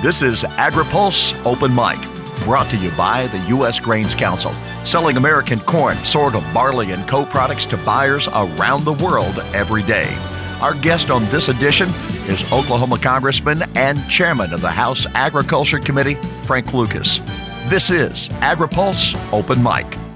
This is AgriPulse Open Mic, brought to you by the U.S. Grains Council, selling American corn, sorghum, barley, and co products to buyers around the world every day. Our guest on this edition is Oklahoma Congressman and Chairman of the House Agriculture Committee, Frank Lucas. This is AgriPulse Open Mic.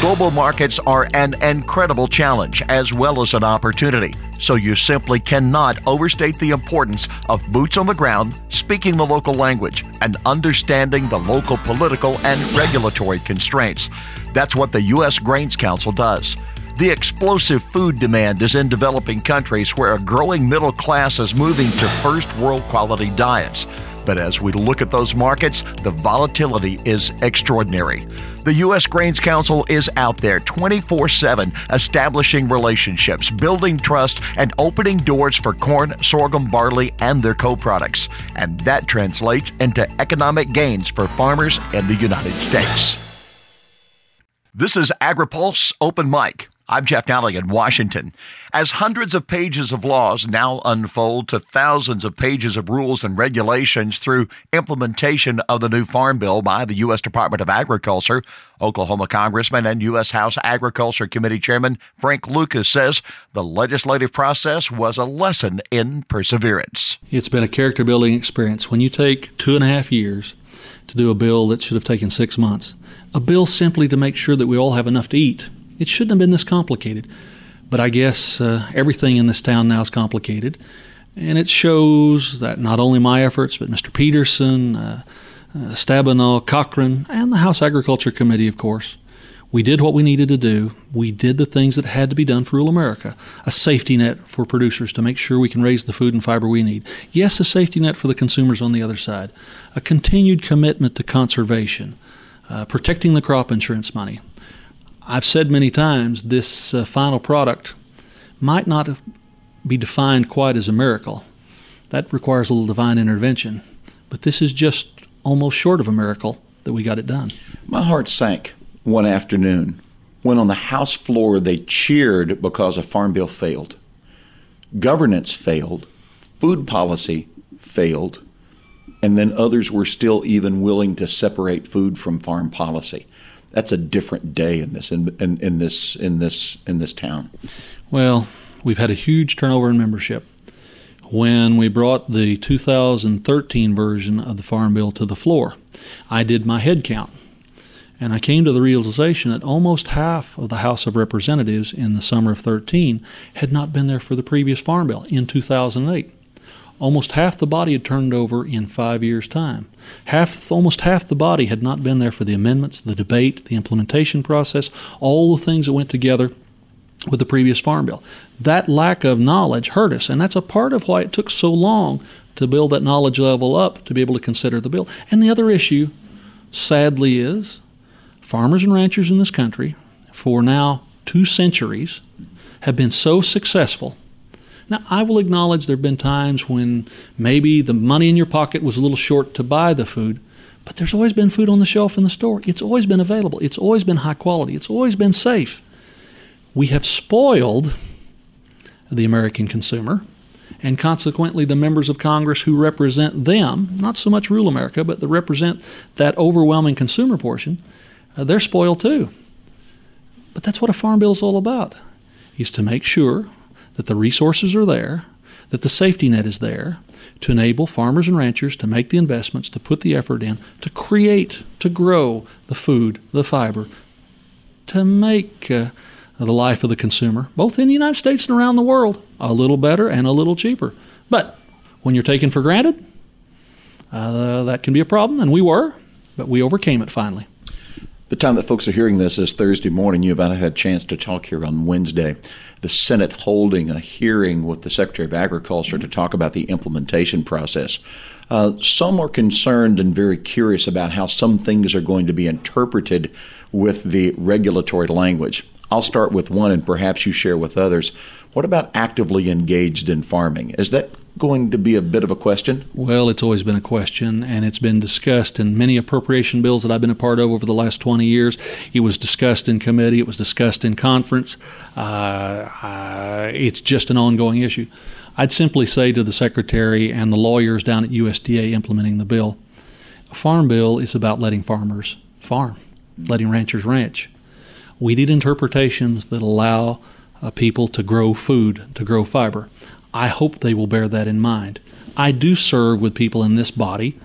Global markets are an incredible challenge as well as an opportunity, so you simply cannot overstate the importance of boots on the ground, speaking the local language, and understanding the local political and regulatory constraints. That's what the U.S. Grains Council does. The explosive food demand is in developing countries where a growing middle class is moving to first world quality diets. But as we look at those markets, the volatility is extraordinary. The U.S. Grains Council is out there 24 7, establishing relationships, building trust, and opening doors for corn, sorghum, barley, and their co products. And that translates into economic gains for farmers in the United States. This is AgriPulse Open Mic. I'm Jeff Nalley in Washington. As hundreds of pages of laws now unfold to thousands of pages of rules and regulations through implementation of the new Farm Bill by the U.S. Department of Agriculture, Oklahoma Congressman and U.S. House Agriculture Committee Chairman Frank Lucas says the legislative process was a lesson in perseverance. It's been a character building experience. When you take two and a half years to do a bill that should have taken six months, a bill simply to make sure that we all have enough to eat it shouldn't have been this complicated. But I guess uh, everything in this town now is complicated. And it shows that not only my efforts, but Mr. Peterson, uh, uh, Stabenow, Cochran, and the House Agriculture Committee, of course, we did what we needed to do. We did the things that had to be done for rural America. A safety net for producers to make sure we can raise the food and fiber we need. Yes, a safety net for the consumers on the other side. A continued commitment to conservation, uh, protecting the crop insurance money, I've said many times this uh, final product might not be defined quite as a miracle. That requires a little divine intervention. But this is just almost short of a miracle that we got it done. My heart sank one afternoon when on the House floor they cheered because a farm bill failed. Governance failed, food policy failed, and then others were still even willing to separate food from farm policy that's a different day in this in, in, in this in this in this town. Well, we've had a huge turnover in membership. When we brought the 2013 version of the Farm Bill to the floor, I did my head count. And I came to the realization that almost half of the House of Representatives in the summer of 13 had not been there for the previous Farm Bill in 2008. Almost half the body had turned over in five years' time. Half, almost half the body had not been there for the amendments, the debate, the implementation process, all the things that went together with the previous Farm Bill. That lack of knowledge hurt us, and that's a part of why it took so long to build that knowledge level up to be able to consider the bill. And the other issue, sadly, is farmers and ranchers in this country, for now two centuries, have been so successful now, I will acknowledge there have been times when maybe the money in your pocket was a little short to buy the food, but there's always been food on the shelf in the store. It's always been available, it's always been high quality, it's always been safe. We have spoiled the American consumer and consequently the members of Congress who represent them, not so much rural America, but that represent that overwhelming consumer portion, uh, they're spoiled too. But that's what a farm bill is all about, is to make sure that the resources are there, that the safety net is there to enable farmers and ranchers to make the investments, to put the effort in, to create, to grow the food, the fiber, to make uh, the life of the consumer, both in the United States and around the world, a little better and a little cheaper. But when you're taken for granted, uh, that can be a problem, and we were, but we overcame it finally. The time that folks are hearing this is Thursday morning. You've had a chance to talk here on Wednesday. The Senate holding a hearing with the Secretary of Agriculture to talk about the implementation process. Uh, some are concerned and very curious about how some things are going to be interpreted with the regulatory language. I'll start with one and perhaps you share with others. What about actively engaged in farming? Is that going to be a bit of a question? Well, it's always been a question, and it's been discussed in many appropriation bills that I've been a part of over the last 20 years. It was discussed in committee, it was discussed in conference. Uh, uh, it's just an ongoing issue. I'd simply say to the Secretary and the lawyers down at USDA implementing the bill a farm bill is about letting farmers farm, letting ranchers ranch. We need interpretations that allow uh, people to grow food, to grow fiber. I hope they will bear that in mind. I do serve with people in this body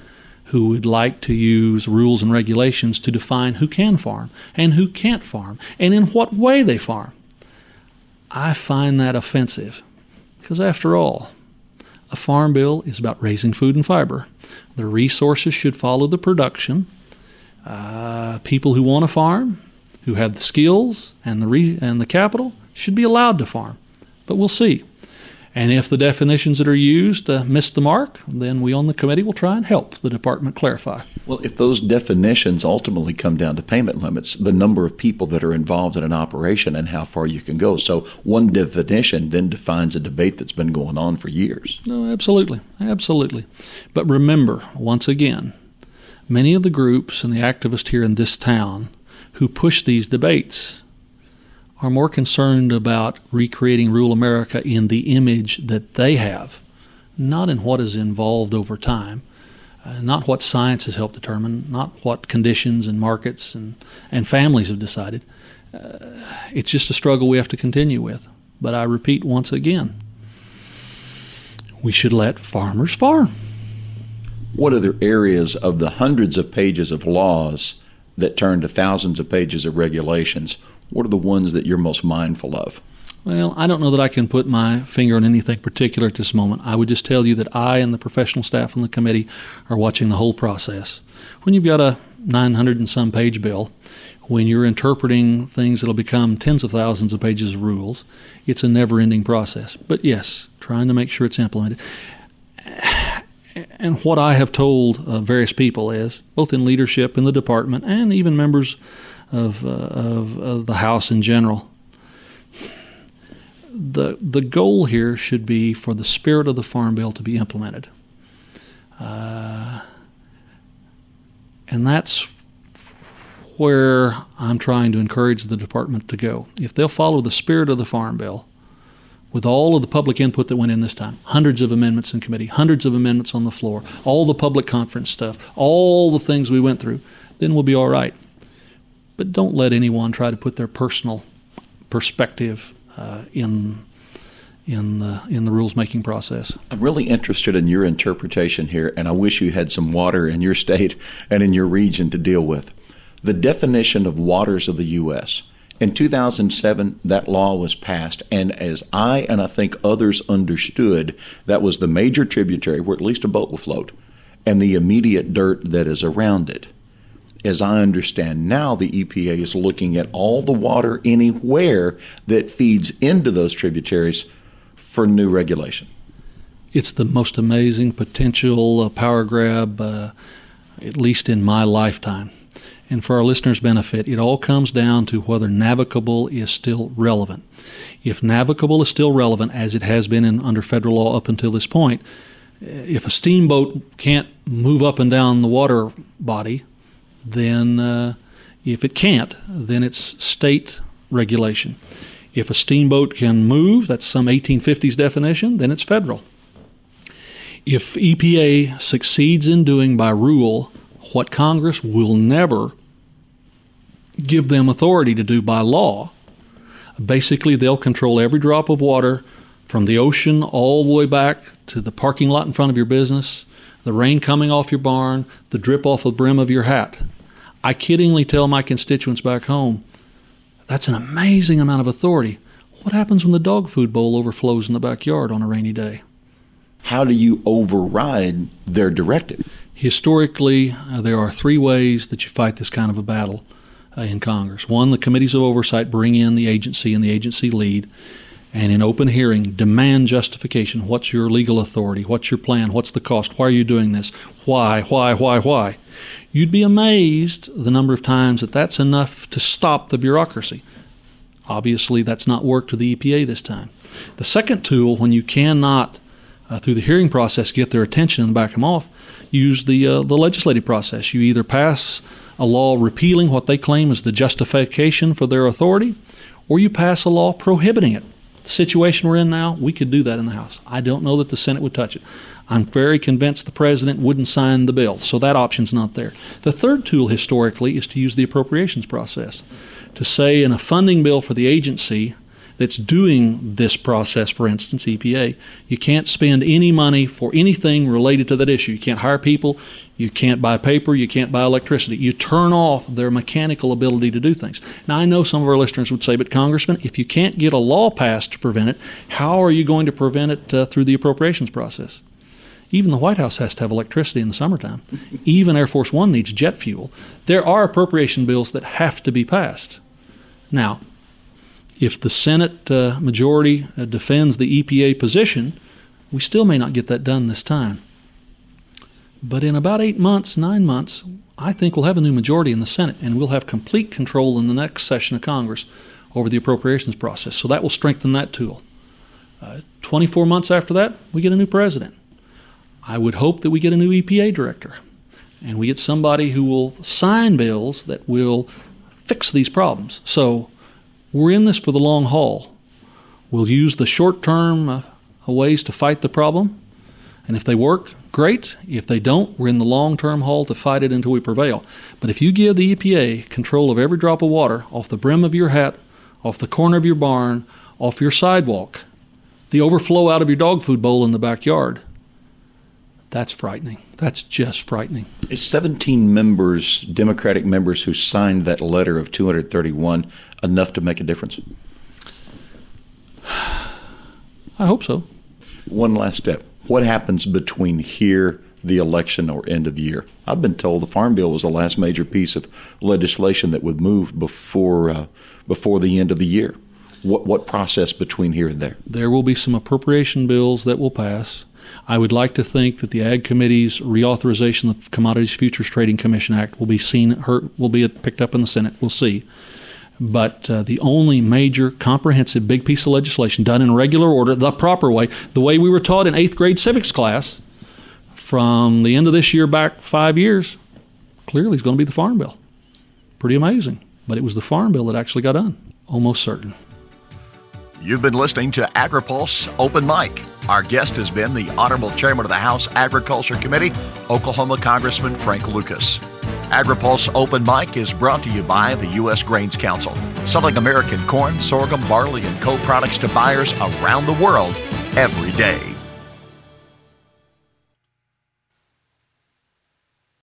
who would like to use rules and regulations to define who can farm and who can't farm and in what way they farm. I find that offensive because, after all, a farm bill is about raising food and fiber. The resources should follow the production. Uh, people who want to farm, who have the skills and the re- and the capital, should be allowed to farm. But we'll see. And if the definitions that are used uh, miss the mark, then we on the committee will try and help the department clarify. Well, if those definitions ultimately come down to payment limits, the number of people that are involved in an operation and how far you can go. So one definition then defines a debate that's been going on for years. No, absolutely. Absolutely. But remember, once again, many of the groups and the activists here in this town who push these debates are more concerned about recreating rural America in the image that they have, not in what is involved over time, uh, not what science has helped determine, not what conditions and markets and, and families have decided. Uh, it's just a struggle we have to continue with. But I repeat once again we should let farmers farm. What other areas of the hundreds of pages of laws that turn to thousands of pages of regulations what are the ones that you're most mindful of? Well, I don't know that I can put my finger on anything particular at this moment. I would just tell you that I and the professional staff on the committee are watching the whole process. When you've got a 900 and some page bill, when you're interpreting things that'll become tens of thousands of pages of rules, it's a never ending process. But yes, trying to make sure it's implemented. And what I have told uh, various people is, both in leadership in the department and even members of, uh, of, of the House in general. The, the goal here should be for the spirit of the Farm Bill to be implemented. Uh, and that's where I'm trying to encourage the department to go. If they'll follow the spirit of the Farm Bill, with all of the public input that went in this time, hundreds of amendments in committee, hundreds of amendments on the floor, all the public conference stuff, all the things we went through, then we'll be all right but don't let anyone try to put their personal perspective uh, in in the in the rules making process. I'm really interested in your interpretation here, and I wish you had some water in your state and in your region to deal with. The definition of waters of the U.S. In 2007, that law was passed, and as I and I think others understood, that was the major tributary where at least a boat will float, and the immediate dirt that is around it as I understand now, the EPA is looking at all the water anywhere that feeds into those tributaries for new regulation. It's the most amazing potential uh, power grab, uh, at least in my lifetime. And for our listeners' benefit, it all comes down to whether navigable is still relevant. If navigable is still relevant, as it has been in, under federal law up until this point, if a steamboat can't move up and down the water body, then uh, if it can't, then it's state regulation. If a steamboat can move, that's some 1850s definition, then it's federal. If EPA succeeds in doing by rule what Congress will never give them authority to do by law, basically they'll control every drop of water from the ocean all the way back to the parking lot in front of your business, the rain coming off your barn, the drip off the brim of your hat. I kiddingly tell my constituents back home, that's an amazing amount of authority. What happens when the dog food bowl overflows in the backyard on a rainy day? How do you override their directive? Historically, uh, there are three ways that you fight this kind of a battle uh, in Congress. One, the committees of oversight bring in the agency and the agency lead and in open hearing demand justification. What's your legal authority? What's your plan? What's the cost? Why are you doing this? Why, why, why, why? You'd be amazed the number of times that that's enough to stop the bureaucracy. Obviously, that's not worked with the EPA this time. The second tool, when you cannot, uh, through the hearing process, get their attention and back them off, use the, uh, the legislative process. You either pass a law repealing what they claim is the justification for their authority, or you pass a law prohibiting it the situation we're in now, we could do that in the House. I don't know that the Senate would touch it. I'm very convinced the president wouldn't sign the bill, so that option's not there. The third tool historically is to use the appropriations process. To say in a funding bill for the agency that's doing this process, for instance, EPA, you can't spend any money for anything related to that issue. You can't hire people, you can't buy paper, you can't buy electricity. You turn off their mechanical ability to do things. Now, I know some of our listeners would say, but Congressman, if you can't get a law passed to prevent it, how are you going to prevent it uh, through the appropriations process? Even the White House has to have electricity in the summertime. Even Air Force One needs jet fuel. There are appropriation bills that have to be passed. Now, if the Senate uh, majority uh, defends the EPA position, we still may not get that done this time. But in about eight months, nine months, I think we'll have a new majority in the Senate and we'll have complete control in the next session of Congress over the appropriations process. So that will strengthen that tool. Uh, 24 months after that, we get a new president. I would hope that we get a new EPA director and we get somebody who will sign bills that will fix these problems. So we're in this for the long haul. We'll use the short term uh, ways to fight the problem, and if they work, great. If they don't, we're in the long term haul to fight it until we prevail. But if you give the EPA control of every drop of water off the brim of your hat, off the corner of your barn, off your sidewalk, the overflow out of your dog food bowl in the backyard, that's frightening. That's just frightening. It's 17 members, Democratic members, who signed that letter of 231 enough to make a difference? I hope so. One last step. What happens between here, the election, or end of year? I've been told the Farm Bill was the last major piece of legislation that would move before uh, before the end of the year. What what process between here and there? There will be some appropriation bills that will pass. I would like to think that the Ag Committee's reauthorization of the Commodities Futures Trading Commission Act will be seen, will be picked up in the Senate. We'll see. But uh, the only major, comprehensive, big piece of legislation done in regular order, the proper way, the way we were taught in eighth grade civics class, from the end of this year back five years, clearly is going to be the Farm Bill. Pretty amazing. But it was the Farm Bill that actually got done, almost certain. You've been listening to AgriPulse Open Mic. Our guest has been the Honorable Chairman of the House Agriculture Committee, Oklahoma Congressman Frank Lucas. AgriPulse Open Mic is brought to you by the U.S. Grains Council, selling American corn, sorghum, barley, and co products to buyers around the world every day.